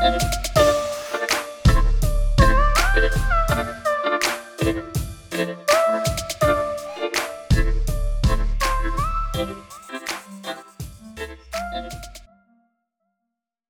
and